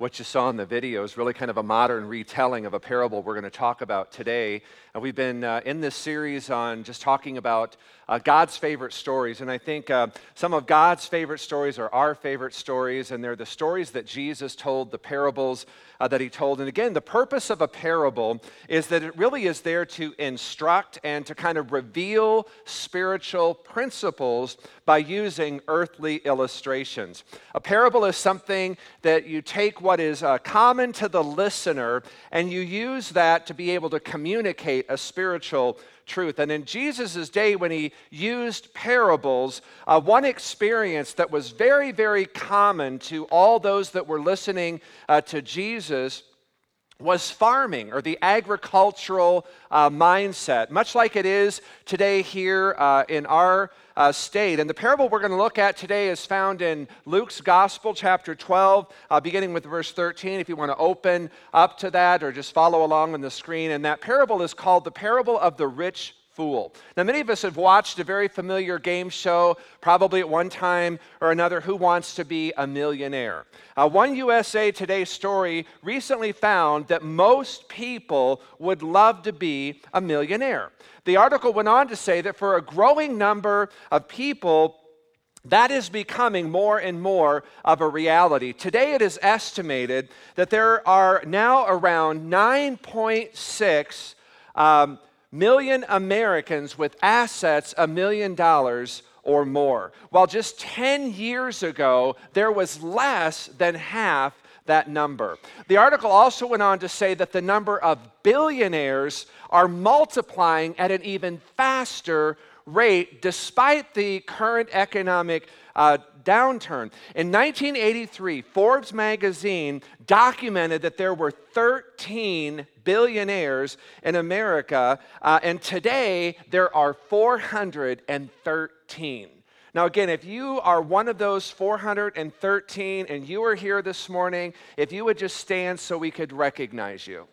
what you saw in the video is really kind of a modern retelling of a parable we're going to talk about today. And we've been uh, in this series on just talking about uh, God's favorite stories. And I think uh, some of God's favorite stories are our favorite stories, and they're the stories that Jesus told, the parables uh, that he told. And again, the purpose of a parable is that it really is there to instruct and to kind of reveal spiritual principles by using earthly illustrations. A parable is something that you take what is uh, common to the listener and you use that to be able to communicate a spiritual truth. And in Jesus' day, when he used parables, uh, one experience that was very, very common to all those that were listening uh, to Jesus was farming or the agricultural uh, mindset, much like it is today here uh, in our uh, state. And the parable we're going to look at today is found in Luke's Gospel, chapter 12, uh, beginning with verse 13. If you want to open up to that or just follow along on the screen. And that parable is called the parable of the rich fool. Now, many of us have watched a very familiar game show, probably at one time or another, Who Wants to Be a Millionaire? Uh, one USA Today story recently found that most people would love to be a millionaire. The article went on to say that for a growing number of people, that is becoming more and more of a reality. Today, it is estimated that there are now around 9.6 um, million Americans with assets a million dollars or more. While just 10 years ago, there was less than half that number. The article also went on to say that the number of billionaires are multiplying at an even faster rate despite the current economic uh, downturn. In 1983, Forbes magazine documented that there were 13 billionaires in America, uh, and today there are 413. Now, again, if you are one of those 413 and you are here this morning, if you would just stand so we could recognize you.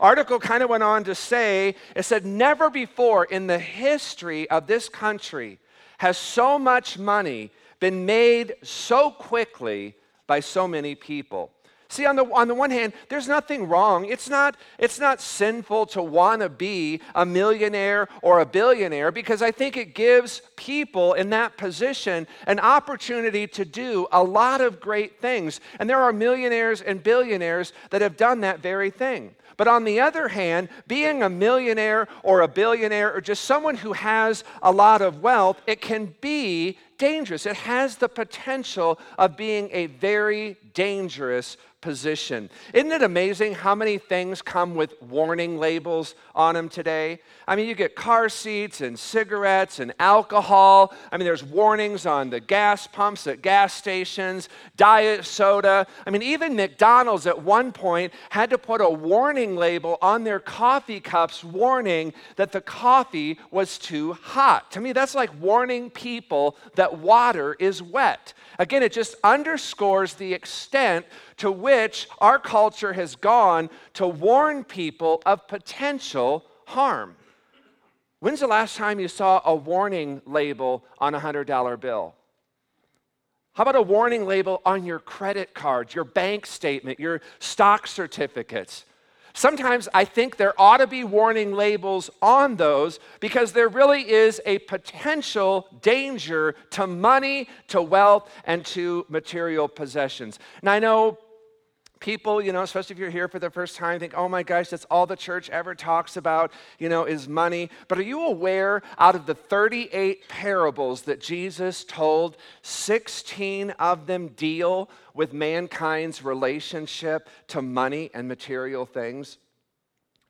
Article kind of went on to say, it said, never before in the history of this country has so much money been made so quickly by so many people. See, on the, on the one hand, there's nothing wrong. It's not, it's not sinful to want to be a millionaire or a billionaire because I think it gives people in that position an opportunity to do a lot of great things. And there are millionaires and billionaires that have done that very thing. But on the other hand, being a millionaire or a billionaire or just someone who has a lot of wealth, it can be dangerous. It has the potential of being a very dangerous position. Isn't it amazing how many things come with warning labels on them today? I mean, you get car seats and cigarettes and alcohol. I mean, there's warnings on the gas pumps at gas stations, diet soda. I mean, even McDonald's at one point had to put a warning label on their coffee cups warning that the coffee was too hot. To me, that's like warning people that water is wet. Again, it just underscores the extent to which our culture has gone to warn people of potential harm. When's the last time you saw a warning label on a $100 bill? How about a warning label on your credit cards, your bank statement, your stock certificates? Sometimes I think there ought to be warning labels on those because there really is a potential danger to money, to wealth, and to material possessions. And I know people, you know, especially if you're here for the first time, think, oh my gosh, that's all the church ever talks about, you know, is money. But are you aware out of the 38 parables that Jesus told, 16 of them deal with mankind's relationship to money and material things?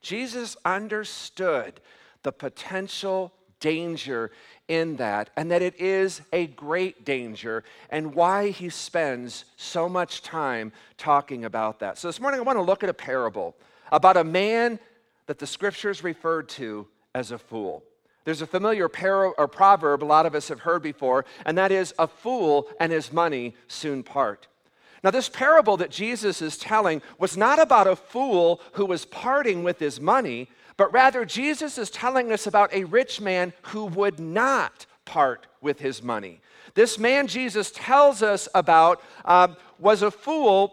Jesus understood the potential danger in that, and that it is a great danger, and why he spends so much time talking about that. So, this morning I want to look at a parable about a man that the scriptures referred to as a fool. There's a familiar par- or proverb a lot of us have heard before, and that is, A fool and his money soon part. Now, this parable that Jesus is telling was not about a fool who was parting with his money, but rather, Jesus is telling us about a rich man who would not part with his money. This man Jesus tells us about uh, was a fool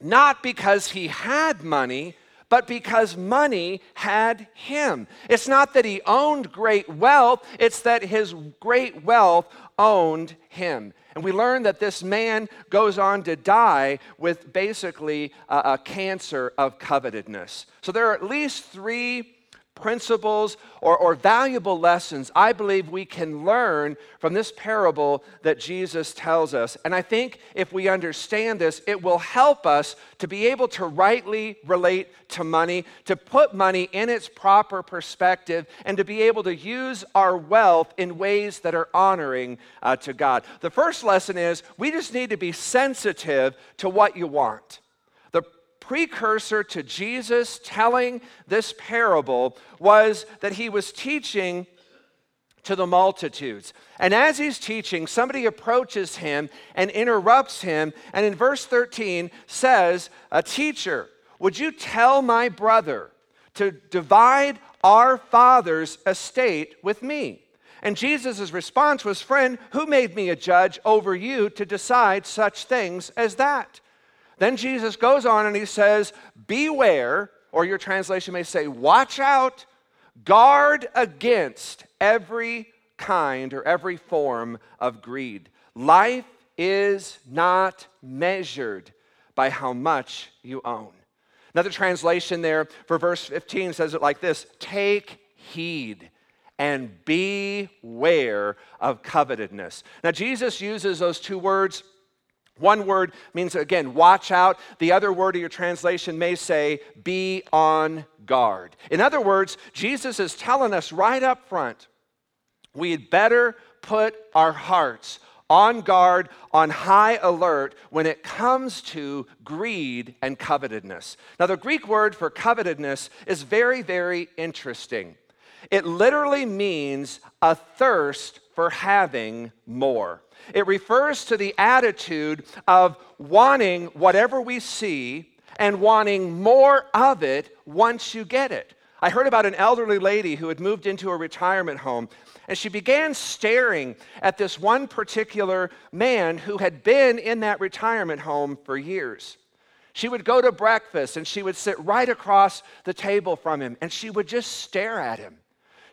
not because he had money, but because money had him. It's not that he owned great wealth, it's that his great wealth owned him. And we learn that this man goes on to die with basically a, a cancer of covetedness. So there are at least three principles or, or valuable lessons I believe we can learn from this parable that Jesus tells us. And I think if we understand this, it will help us to be able to rightly relate to money, to put money in its proper perspective, and to be able to use our wealth in ways that are honoring uh, to God. The first lesson is we just need to be sensitive to what you want precursor to Jesus telling this parable was that he was teaching to the multitudes. And as he's teaching, somebody approaches him and interrupts him, and in verse 13 says, A teacher, would you tell my brother to divide our father's estate with me? And Jesus' response was, Friend, who made me a judge over you to decide such things as that? Then Jesus goes on and he says, Beware, or your translation may say, Watch out, guard against every kind or every form of greed. Life is not measured by how much you own. Another translation there for verse 15 says it like this Take heed and beware of covetousness. Now, Jesus uses those two words one word means, again, watch out. The other word of your translation may say, be on guard. In other words, Jesus is telling us right up front we had better put our hearts on guard, on high alert when it comes to greed and covetousness. Now, the Greek word for covetousness is very, very interesting. It literally means a thirst for having more. It refers to the attitude of wanting whatever we see and wanting more of it once you get it. I heard about an elderly lady who had moved into a retirement home, and she began staring at this one particular man who had been in that retirement home for years. She would go to breakfast and she would sit right across the table from him, and she would just stare at him.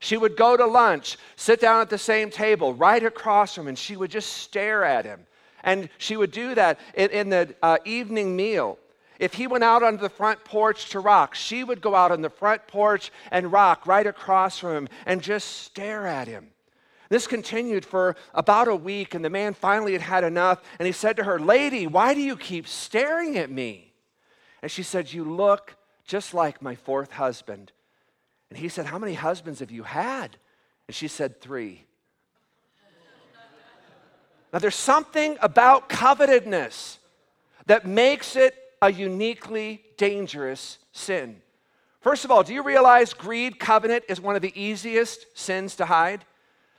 She would go to lunch, sit down at the same table right across from him, and she would just stare at him. And she would do that in, in the uh, evening meal. If he went out on the front porch to rock, she would go out on the front porch and rock right across from him and just stare at him. This continued for about a week, and the man finally had had enough, and he said to her, Lady, why do you keep staring at me? And she said, You look just like my fourth husband. And he said, How many husbands have you had? And she said, Three. now, there's something about covetedness that makes it a uniquely dangerous sin. First of all, do you realize greed, covenant is one of the easiest sins to hide?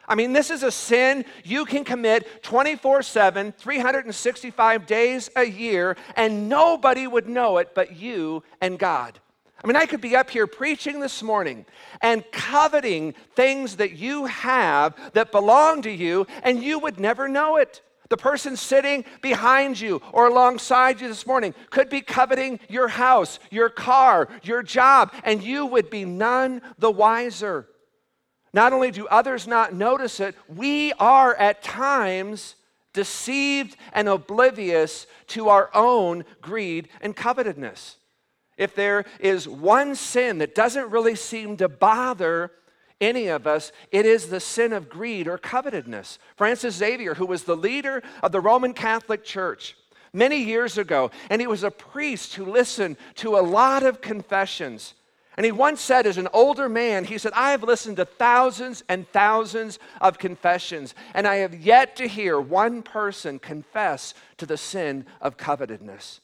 I mean, this is a sin you can commit 24 7, 365 days a year, and nobody would know it but you and God. I mean, I could be up here preaching this morning and coveting things that you have that belong to you, and you would never know it. The person sitting behind you or alongside you this morning could be coveting your house, your car, your job, and you would be none the wiser. Not only do others not notice it, we are at times deceived and oblivious to our own greed and covetousness. If there is one sin that doesn't really seem to bother any of us, it is the sin of greed or covetousness. Francis Xavier, who was the leader of the Roman Catholic Church many years ago, and he was a priest who listened to a lot of confessions. And he once said, as an older man, he said, I have listened to thousands and thousands of confessions, and I have yet to hear one person confess to the sin of covetousness.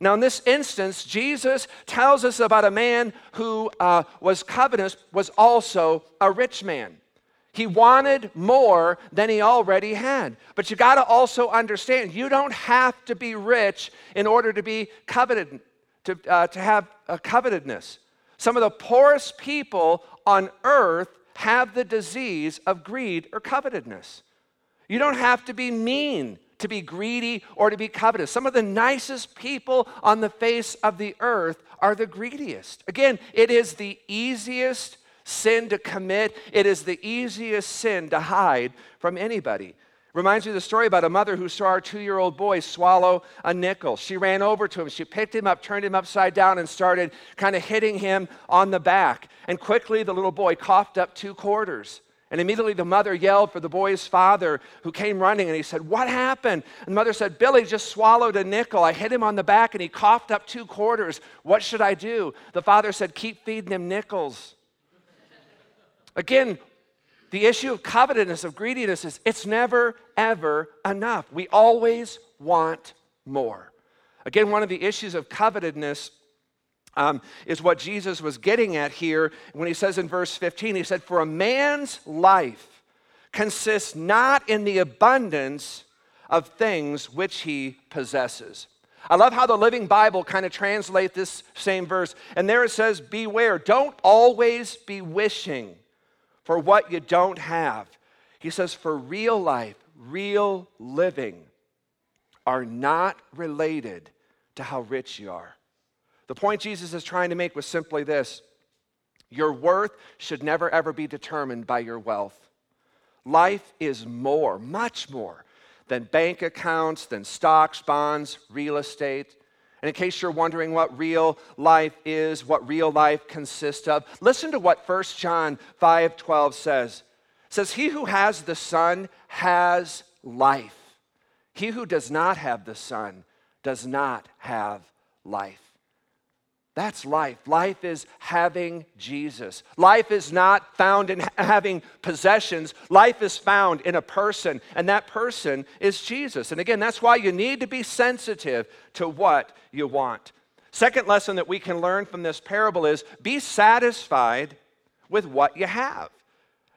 Now, in this instance, Jesus tells us about a man who uh, was covetous, was also a rich man. He wanted more than he already had. But you got to also understand, you don't have to be rich in order to be coveted, to, uh, to have a covetedness. Some of the poorest people on earth have the disease of greed or covetousness. You don't have to be mean to be greedy or to be covetous. Some of the nicest people on the face of the earth are the greediest. Again, it is the easiest sin to commit, it is the easiest sin to hide from anybody. Reminds me of the story about a mother who saw her two year old boy swallow a nickel. She ran over to him, she picked him up, turned him upside down, and started kind of hitting him on the back. And quickly, the little boy coughed up two quarters. And immediately the mother yelled for the boy's father, who came running, and he said, What happened? And the mother said, Billy just swallowed a nickel. I hit him on the back, and he coughed up two quarters. What should I do? The father said, Keep feeding him nickels. Again, the issue of covetousness, of greediness, is it's never, ever enough. We always want more. Again, one of the issues of covetousness um, is what Jesus was getting at here when he says in verse 15, he said, For a man's life consists not in the abundance of things which he possesses. I love how the Living Bible kind of translate this same verse. And there it says, Beware, don't always be wishing for what you don't have. He says, for real life, real living are not related to how rich you are. The point Jesus is trying to make was simply this your worth should never ever be determined by your wealth. Life is more, much more than bank accounts, than stocks, bonds, real estate. And in case you're wondering what real life is, what real life consists of, listen to what 1 John 5:12 says. It says, "He who has the Son has life. He who does not have the Son does not have life." That's life. Life is having Jesus. Life is not found in having possessions. Life is found in a person, and that person is Jesus. And again, that's why you need to be sensitive to what you want. Second lesson that we can learn from this parable is be satisfied with what you have.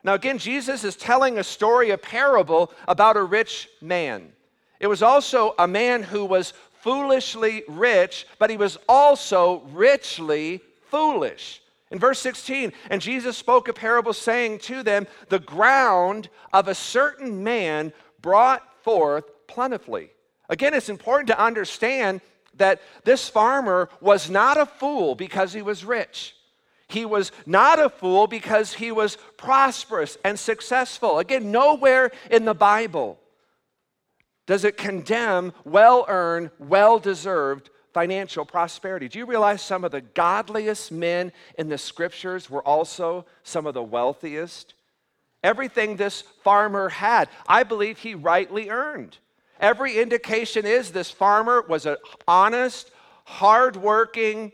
Now, again, Jesus is telling a story, a parable about a rich man. It was also a man who was foolishly rich, but he was also richly foolish. In verse 16, and Jesus spoke a parable saying to them, The ground of a certain man brought forth plentifully. Again, it's important to understand that this farmer was not a fool because he was rich. He was not a fool because he was prosperous and successful. Again, nowhere in the Bible does it condemn well earned, well deserved financial prosperity. Do you realize some of the godliest men in the scriptures were also some of the wealthiest? Everything this farmer had, I believe he rightly earned. Every indication is this farmer was an honest, hardworking,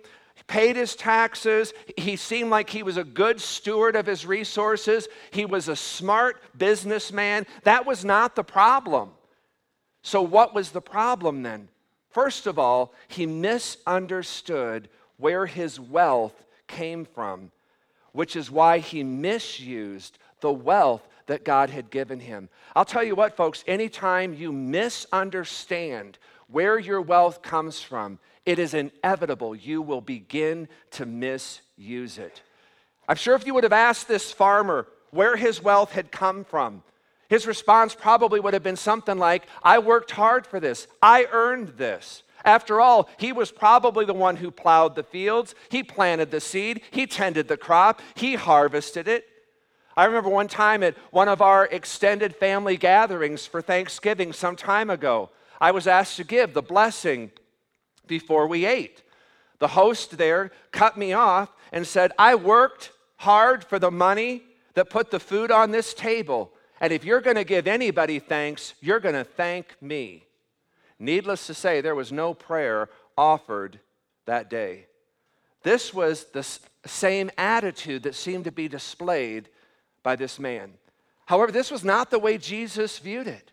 paid his taxes. He seemed like he was a good steward of his resources. He was a smart businessman. That was not the problem. So, what was the problem then? First of all, he misunderstood where his wealth came from, which is why he misused the wealth that God had given him. I'll tell you what, folks, anytime you misunderstand where your wealth comes from, it is inevitable you will begin to misuse it. I'm sure if you would have asked this farmer where his wealth had come from, his response probably would have been something like, I worked hard for this, I earned this. After all, he was probably the one who plowed the fields, he planted the seed, he tended the crop, he harvested it. I remember one time at one of our extended family gatherings for Thanksgiving some time ago, I was asked to give the blessing before we ate. The host there cut me off and said, I worked hard for the money that put the food on this table. And if you're going to give anybody thanks, you're going to thank me. Needless to say, there was no prayer offered that day. This was the same attitude that seemed to be displayed by this man. However, this was not the way Jesus viewed it.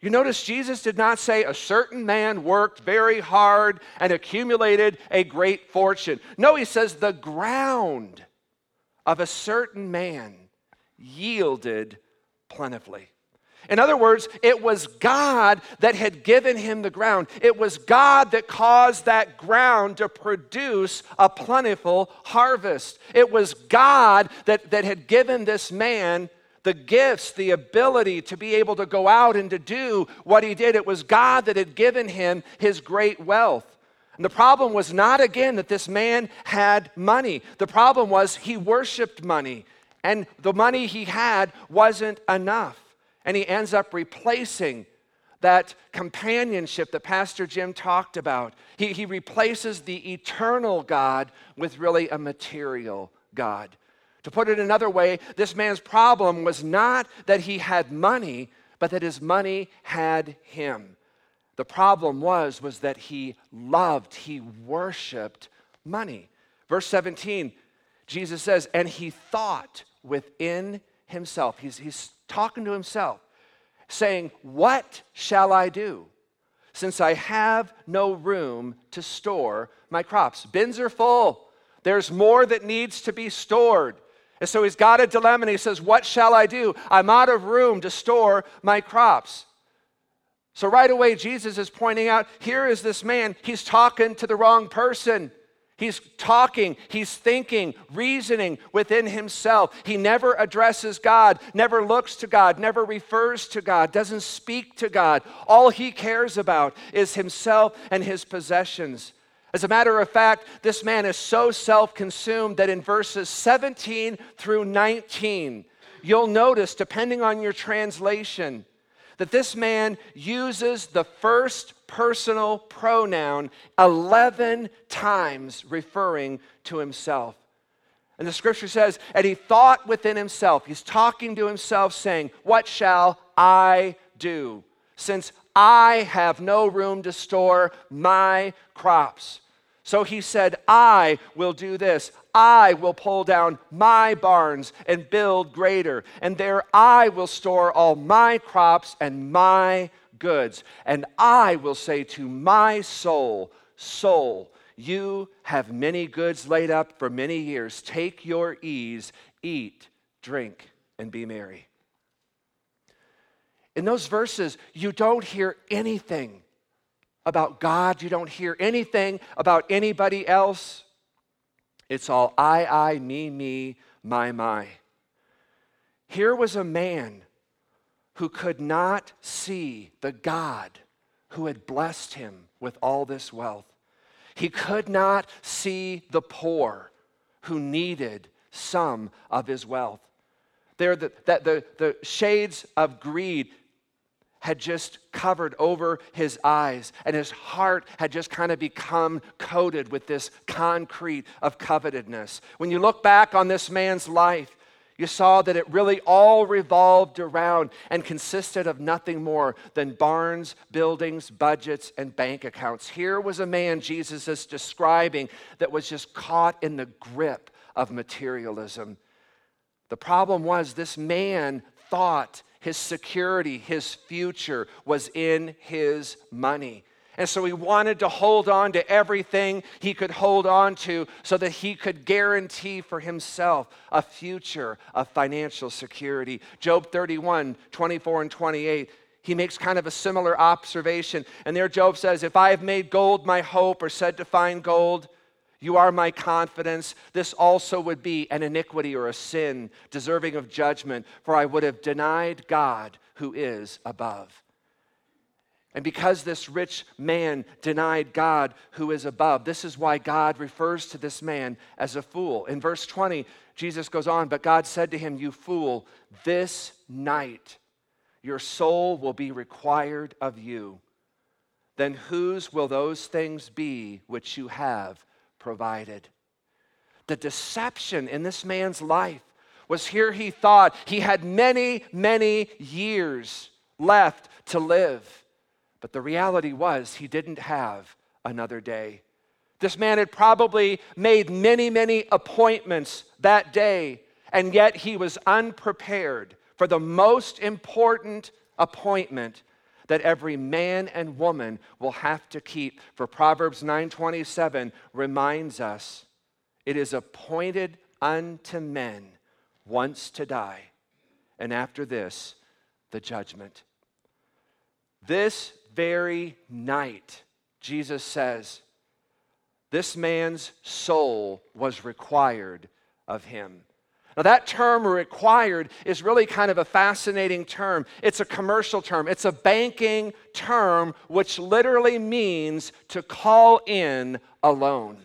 You notice Jesus did not say a certain man worked very hard and accumulated a great fortune. No, he says the ground of a certain man yielded plentifully. In other words, it was God that had given him the ground. It was God that caused that ground to produce a plentiful harvest. It was God that, that had given this man the gifts, the ability to be able to go out and to do what he did. It was God that had given him his great wealth. And the problem was not again that this man had money. The problem was he worshiped money, and the money he had wasn't enough. And he ends up replacing that companionship that Pastor Jim talked about. He, he replaces the eternal God with really a material God. To put it another way, this man's problem was not that he had money, but that his money had him. The problem was was that he loved, he worshiped money. Verse 17, Jesus says, and he thought within himself. He's, he's talking to himself, saying, What shall I do? Since I have no room to store my crops. Bins are full. There's more that needs to be stored. And so he's got a dilemma and he says, What shall I do? I'm out of room to store my crops. So right away, Jesus is pointing out here is this man, he's talking to the wrong person. He's talking, he's thinking, reasoning within himself. He never addresses God, never looks to God, never refers to God, doesn't speak to God. All he cares about is himself and his possessions. As a matter of fact, this man is so self consumed that in verses 17 through 19, you'll notice, depending on your translation, that this man uses the first personal pronoun 11 times, referring to himself. And the scripture says, and he thought within himself, he's talking to himself, saying, What shall I do? Since I have no room to store my crops. So he said, I will do this. I will pull down my barns and build greater, and there I will store all my crops and my goods. And I will say to my soul, Soul, you have many goods laid up for many years. Take your ease, eat, drink, and be merry. In those verses, you don't hear anything about God. You don't hear anything about anybody else. It's all I, I, me, me, my, my. Here was a man who could not see the God who had blessed him with all this wealth. He could not see the poor who needed some of his wealth. There, the, that the, the shades of greed had just covered over his eyes, and his heart had just kind of become coated with this concrete of covetousness. When you look back on this man's life, you saw that it really all revolved around and consisted of nothing more than barns, buildings, budgets, and bank accounts. Here was a man Jesus is describing that was just caught in the grip of materialism. The problem was this man thought his security, his future was in his money. And so he wanted to hold on to everything he could hold on to so that he could guarantee for himself a future of financial security. Job 31, 24, and 28 he makes kind of a similar observation. And there, Job says, If I have made gold my hope, or said to find gold, you are my confidence. This also would be an iniquity or a sin deserving of judgment, for I would have denied God who is above. And because this rich man denied God who is above, this is why God refers to this man as a fool. In verse 20, Jesus goes on, But God said to him, You fool, this night your soul will be required of you. Then whose will those things be which you have? Provided. The deception in this man's life was here he thought he had many, many years left to live. But the reality was he didn't have another day. This man had probably made many, many appointments that day, and yet he was unprepared for the most important appointment that every man and woman will have to keep. For Proverbs 9:27 reminds us, it is appointed unto men once to die, and after this, the judgment. This very night, Jesus says, this man's soul was required of him. Now, that term required is really kind of a fascinating term. It's a commercial term, it's a banking term, which literally means to call in a loan.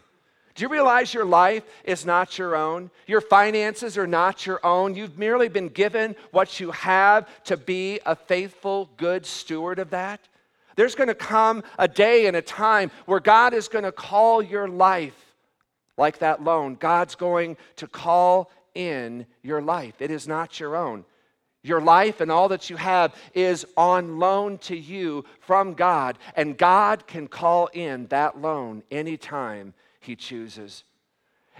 Do you realize your life is not your own? Your finances are not your own. You've merely been given what you have to be a faithful, good steward of that. There's going to come a day and a time where God is going to call your life like that loan. God's going to call in your life. It is not your own. Your life and all that you have is on loan to you from God, and God can call in that loan anytime He chooses.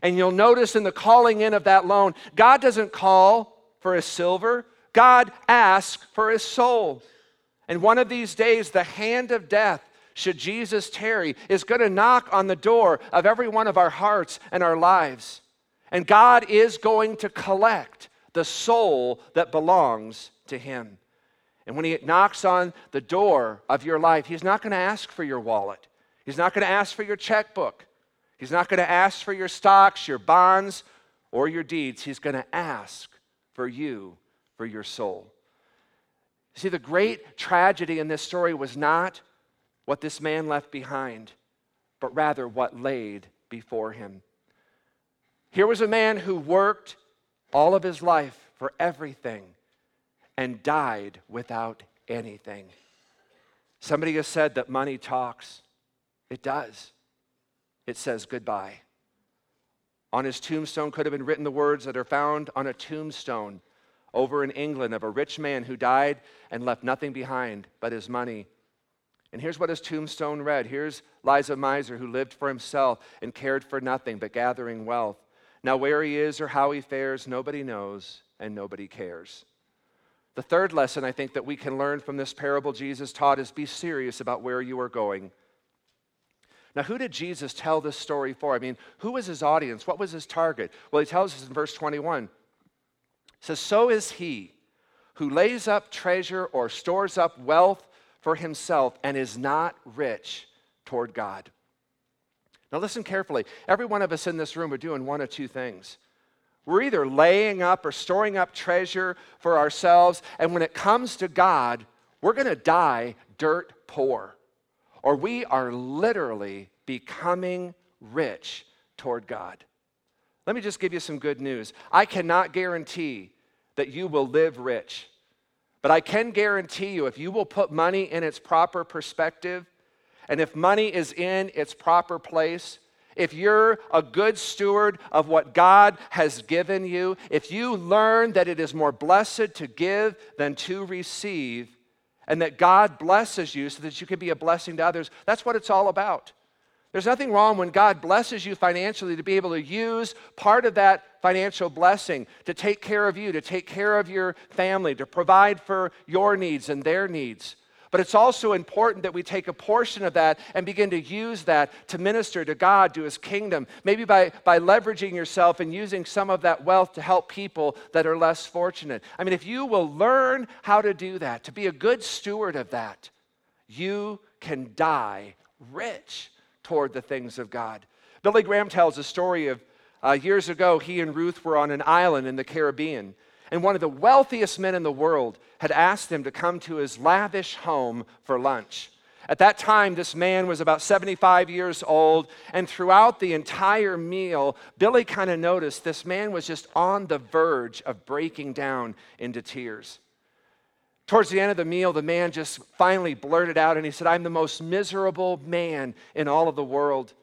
And you'll notice in the calling in of that loan, God doesn't call for his silver, God asks for his soul. And one of these days, the hand of death, should Jesus tarry, is going to knock on the door of every one of our hearts and our lives. And God is going to collect the soul that belongs to Him. And when He knocks on the door of your life, He's not going to ask for your wallet, He's not going to ask for your checkbook, He's not going to ask for your stocks, your bonds, or your deeds. He's going to ask for you, for your soul. See, the great tragedy in this story was not what this man left behind, but rather what laid before him. Here was a man who worked all of his life for everything and died without anything. Somebody has said that money talks. It does. It says goodbye. On his tombstone could have been written the words that are found on a tombstone over in England of a rich man who died and left nothing behind but his money. And here's what his tombstone read. Here's lies a miser who lived for himself and cared for nothing but gathering wealth. Now, where he is or how he fares, nobody knows and nobody cares. The third lesson I think that we can learn from this parable Jesus taught is be serious about where you are going. Now, who did Jesus tell this story for? I mean, who was his audience? What was his target? Well, he tells us in verse 21. It says, So is he who lays up treasure or stores up wealth for himself and is not rich toward God. Now, listen carefully. Every one of us in this room are doing one of two things. We're either laying up or storing up treasure for ourselves, and when it comes to God, we're going to die dirt poor, or we are literally becoming rich toward God. Let me just give you some good news. I cannot guarantee that you will live rich, but I can guarantee you if you will put money in its proper perspective, and if money is in its proper place, if you're a good steward of what God has given you, if you learn that it is more blessed to give than to receive, and that God blesses you so that you can be a blessing to others, that's what it's all about. There's nothing wrong when God blesses you financially to be able to use part of that financial blessing to take care of you, to take care of your family, to provide for your needs and their needs. But it's also important that we take a portion of that and begin to use that to minister to God, to His kingdom. Maybe by, by leveraging yourself and using some of that wealth to help people that are less fortunate. I mean, if you will learn how to do that, to be a good steward of that, you can die rich toward the things of God. Billy Graham tells a story of uh, years ago, he and Ruth were on an island in the Caribbean and one of the wealthiest men in the world had asked him to come to his lavish home for lunch. At that time, this man was about 75 years old, and throughout the entire meal, Billy kind of noticed this man was just on the verge of breaking down into tears. Towards the end of the meal, the man just finally blurted out and he said, I'm the most miserable man in all of the world.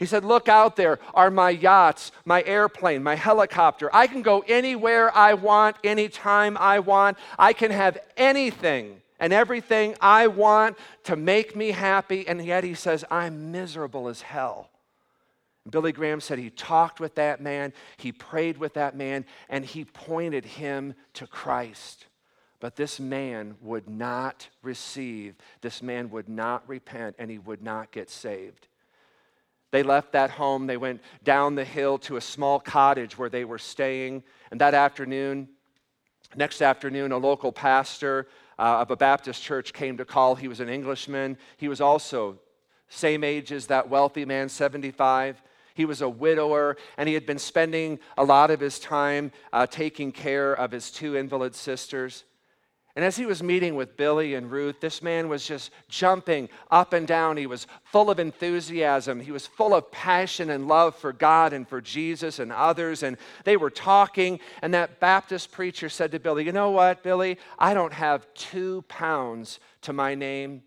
He said, Look out there are my yachts, my airplane, my helicopter. I can go anywhere I want, anytime I want. I can have anything and everything I want to make me happy. And yet he says, I'm miserable as hell. Billy Graham said he talked with that man, he prayed with that man, and he pointed him to Christ. But this man would not receive, this man would not repent, and he would not get saved. They left that home. They went down the hill to a small cottage where they were staying. And that afternoon, next afternoon, a local pastor uh, of a Baptist church came to call. He was an Englishman. He was also same age as that wealthy man, 75. He was a widower, and he had been spending a lot of his time uh, taking care of his two invalid sisters. And as he was meeting with Billy and Ruth, this man was just jumping up and down. He was full of enthusiasm. He was full of passion and love for God and for Jesus and others. And they were talking. And that Baptist preacher said to Billy, You know what, Billy? I don't have two pounds to my name.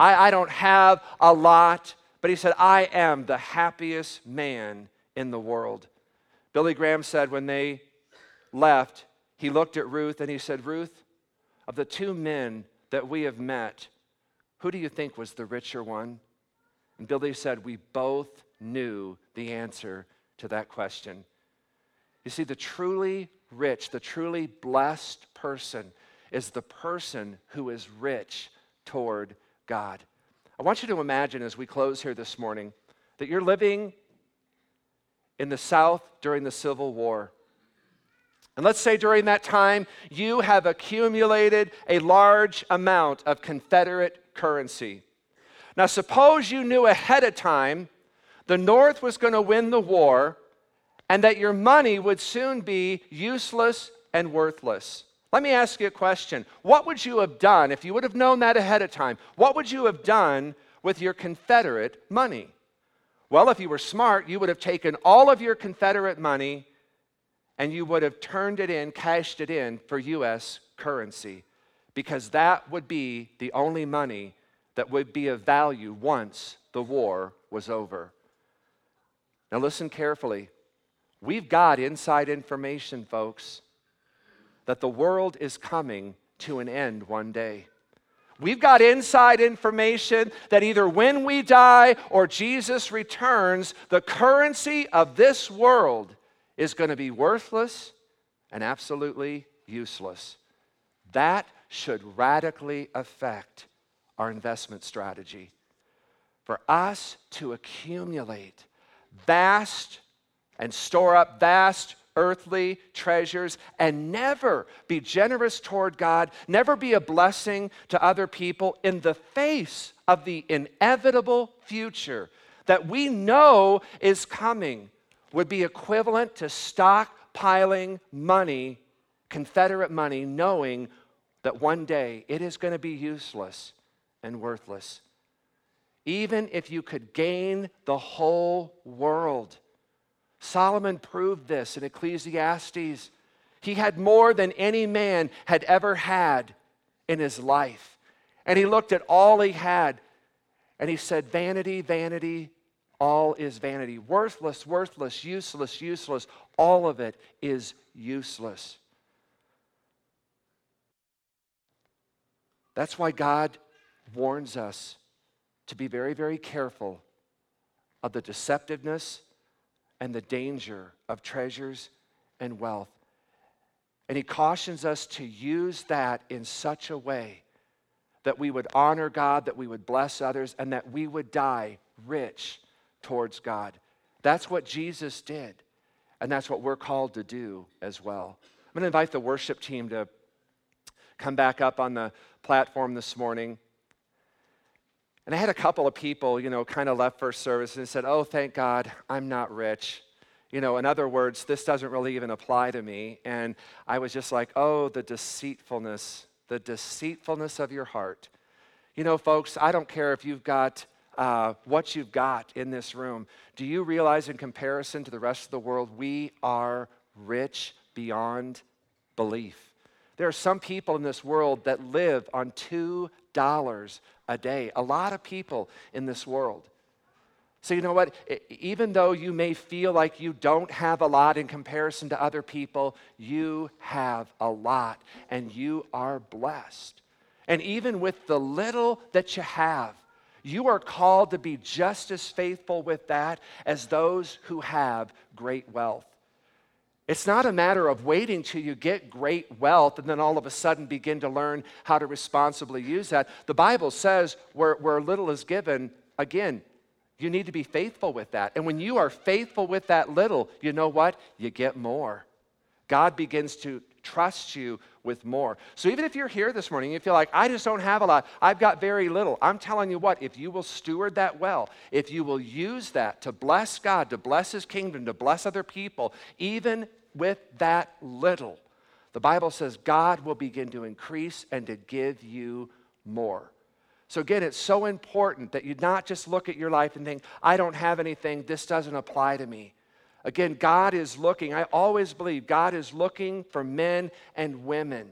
I, I don't have a lot. But he said, I am the happiest man in the world. Billy Graham said when they left, he looked at Ruth and he said, Ruth, of the two men that we have met, who do you think was the richer one? And Billy said, We both knew the answer to that question. You see, the truly rich, the truly blessed person is the person who is rich toward God. I want you to imagine as we close here this morning that you're living in the South during the Civil War. And let's say during that time you have accumulated a large amount of Confederate currency. Now, suppose you knew ahead of time the North was going to win the war and that your money would soon be useless and worthless. Let me ask you a question. What would you have done if you would have known that ahead of time? What would you have done with your Confederate money? Well, if you were smart, you would have taken all of your Confederate money and you would have turned it in, cashed it in for U.S. currency, because that would be the only money that would be of value once the war was over. Now, listen carefully. We've got inside information, folks, that the world is coming to an end one day. We've got inside information that either when we die or Jesus returns, the currency of this world is going to be worthless and absolutely useless. That should radically affect our investment strategy. For us to accumulate vast and store up vast earthly treasures and never be generous toward God, never be a blessing to other people in the face of the inevitable future that we know is coming would be equivalent to stockpiling money, Confederate money, knowing that one day it is going to be useless and worthless. Even if you could gain the whole world. Solomon proved this in Ecclesiastes. He had more than any man had ever had in his life. And he looked at all he had and he said, Vanity, vanity, all is vanity. Worthless, worthless, useless, useless. All of it is useless. That's why God warns us to be very, very careful of the deceptiveness and the danger of treasures and wealth. And He cautions us to use that in such a way that we would honor God, that we would bless others, and that we would die rich towards God. That's what Jesus did, and that's what we're called to do as well. I'm going to invite the worship team to come back up on the platform this morning. And I had a couple of people, you know, kind of left first service and said, Oh, thank God, I'm not rich. You know, in other words, this doesn't really even apply to me. And I was just like, Oh, the deceitfulness, the deceitfulness of your heart. You know, folks, I don't care if you've got uh, what you've got in this room. Do you realize, in comparison to the rest of the world, we are rich beyond belief? There are some people in this world that live on $2 a day. A lot of people in this world. So, you know what? Even though you may feel like you don't have a lot in comparison to other people, you have a lot and you are blessed. And even with the little that you have, you are called to be just as faithful with that as those who have great wealth. It's not a matter of waiting till you get great wealth and then all of a sudden begin to learn how to responsibly use that. The Bible says where, where little is given, again, you need to be faithful with that. And when you are faithful with that little, you know what? You get more. God begins to trust you with more. So even if you're here this morning, and you feel like, I just don't have a lot, I've got very little. I'm telling you what, if you will steward that well, if you will use that to bless God, to bless His kingdom, to bless other people, even with that little, the Bible says God will begin to increase and to give you more. So, again, it's so important that you not just look at your life and think, I don't have anything, this doesn't apply to me. Again, God is looking, I always believe God is looking for men and women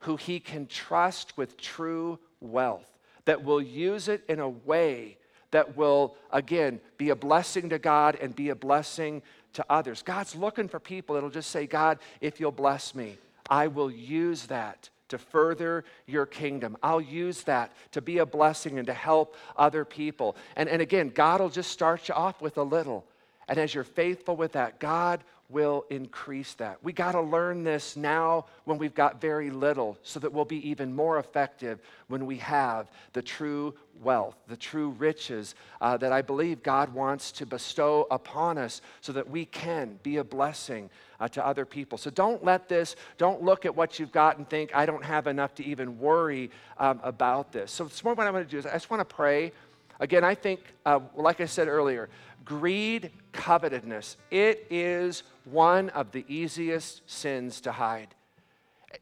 who he can trust with true wealth, that will use it in a way that will, again, be a blessing to God and be a blessing to others. God's looking for people that'll just say, God, if you'll bless me, I will use that to further your kingdom. I'll use that to be a blessing and to help other people. And, and again, God will just start you off with a little. And as you're faithful with that, God will increase that. We got to learn this now when we've got very little so that we'll be even more effective when we have the true wealth, the true riches uh, that I believe God wants to bestow upon us so that we can be a blessing uh, to other people. So don't let this, don't look at what you've got and think, I don't have enough to even worry um, about this. So this morning, what I'm going to do is I just want to pray. Again, I think, uh, like I said earlier, greed, covetousness, it is one of the easiest sins to hide.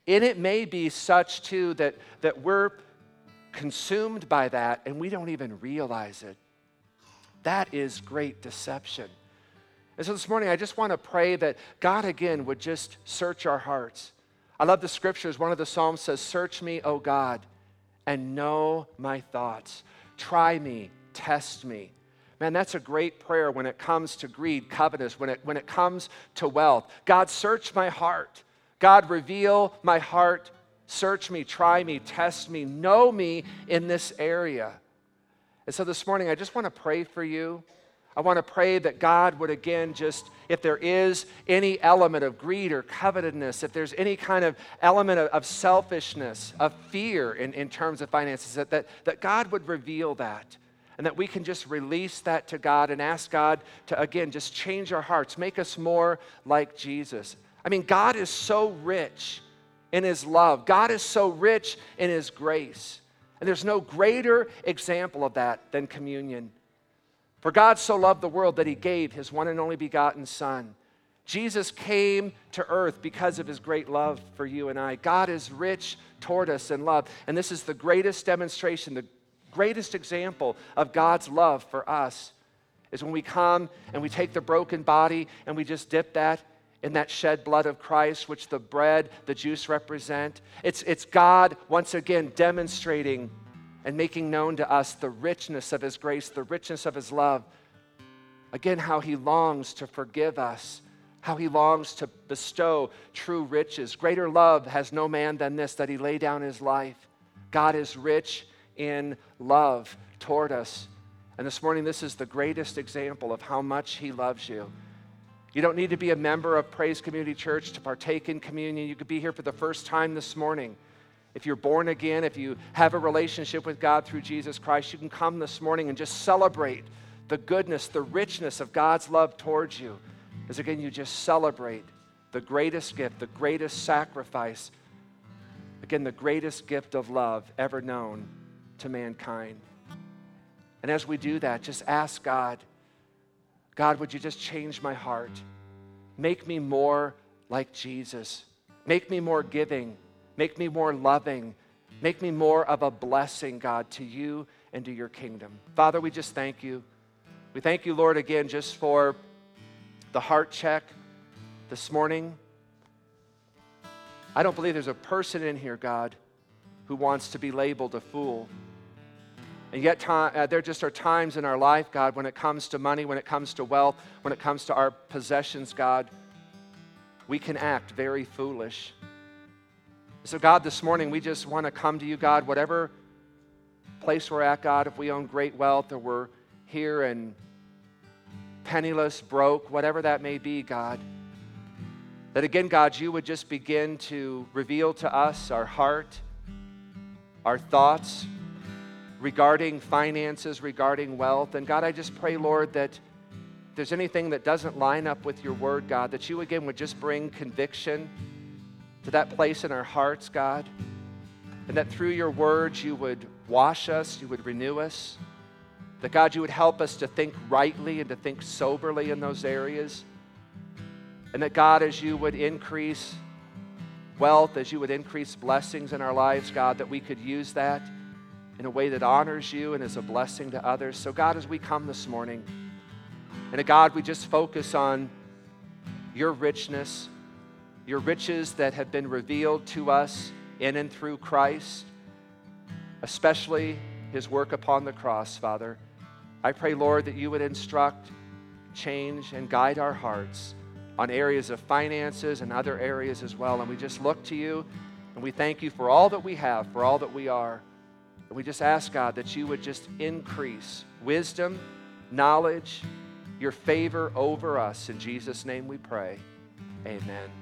And it may be such, too, that, that we're consumed by that and we don't even realize it. That is great deception. And so this morning, I just want to pray that God again would just search our hearts. I love the scriptures. One of the Psalms says, Search me, O God, and know my thoughts. Try me, test me. Man, that's a great prayer when it comes to greed, covetous, when it, when it comes to wealth. God, search my heart. God, reveal my heart. Search me, try me, test me, know me in this area. And so this morning, I just want to pray for you. I want to pray that God would again just, if there is any element of greed or covetousness, if there's any kind of element of, of selfishness, of fear in, in terms of finances, that, that, that God would reveal that and that we can just release that to God and ask God to, again, just change our hearts, make us more like Jesus. I mean, God is so rich in His love, God is so rich in His grace. And there's no greater example of that than communion. For God so loved the world that he gave his one and only begotten Son. Jesus came to earth because of his great love for you and I. God is rich toward us in love. And this is the greatest demonstration, the greatest example of God's love for us is when we come and we take the broken body and we just dip that in that shed blood of Christ, which the bread, the juice represent. It's, it's God once again demonstrating and making known to us the richness of His grace, the richness of His love. Again, how He longs to forgive us, how He longs to bestow true riches. Greater love has no man than this, that He lay down His life. God is rich in love toward us. And this morning, this is the greatest example of how much He loves you. You don't need to be a member of Praise Community Church to partake in communion. You could be here for the first time this morning. If you're born again, if you have a relationship with God through Jesus Christ, you can come this morning and just celebrate the goodness, the richness of God's love towards you. As again, you just celebrate the greatest gift, the greatest sacrifice, again, the greatest gift of love ever known to mankind. And as we do that, just ask God, God, would you just change my heart? Make me more like Jesus. Make me more giving. Make me more loving. Make me more of a blessing, God, to you and to your kingdom. Father, we just thank you. We thank you, Lord, again, just for the heart check this morning. I don't believe there's a person in here, God, who wants to be labeled a fool. And yet, uh, there just are times in our life, God, when it comes to money, when it comes to wealth, when it comes to our possessions, God, we can act very foolish. So, God, this morning we just want to come to you, God, whatever place we're at, God, if we own great wealth or we're here and penniless, broke, whatever that may be, God. That again, God, you would just begin to reveal to us our heart, our thoughts, regarding finances, regarding wealth. And God, I just pray, Lord, that there's anything that doesn't line up with your word, God, that you again would just bring conviction. To that place in our hearts, God, and that through your words you would wash us, you would renew us. That God, you would help us to think rightly and to think soberly in those areas. And that God, as you would increase wealth, as you would increase blessings in our lives, God, that we could use that in a way that honors you and is a blessing to others. So, God, as we come this morning, and God, we just focus on your richness, your riches that have been revealed to us in and through Christ, especially his work upon the cross, Father. I pray, Lord, that you would instruct, change, and guide our hearts on areas of finances and other areas as well. And we just look to you and we thank you for all that we have, for all that we are. And we just ask, God, that you would just increase wisdom, knowledge, your favor over us. In Jesus' name we pray. Amen.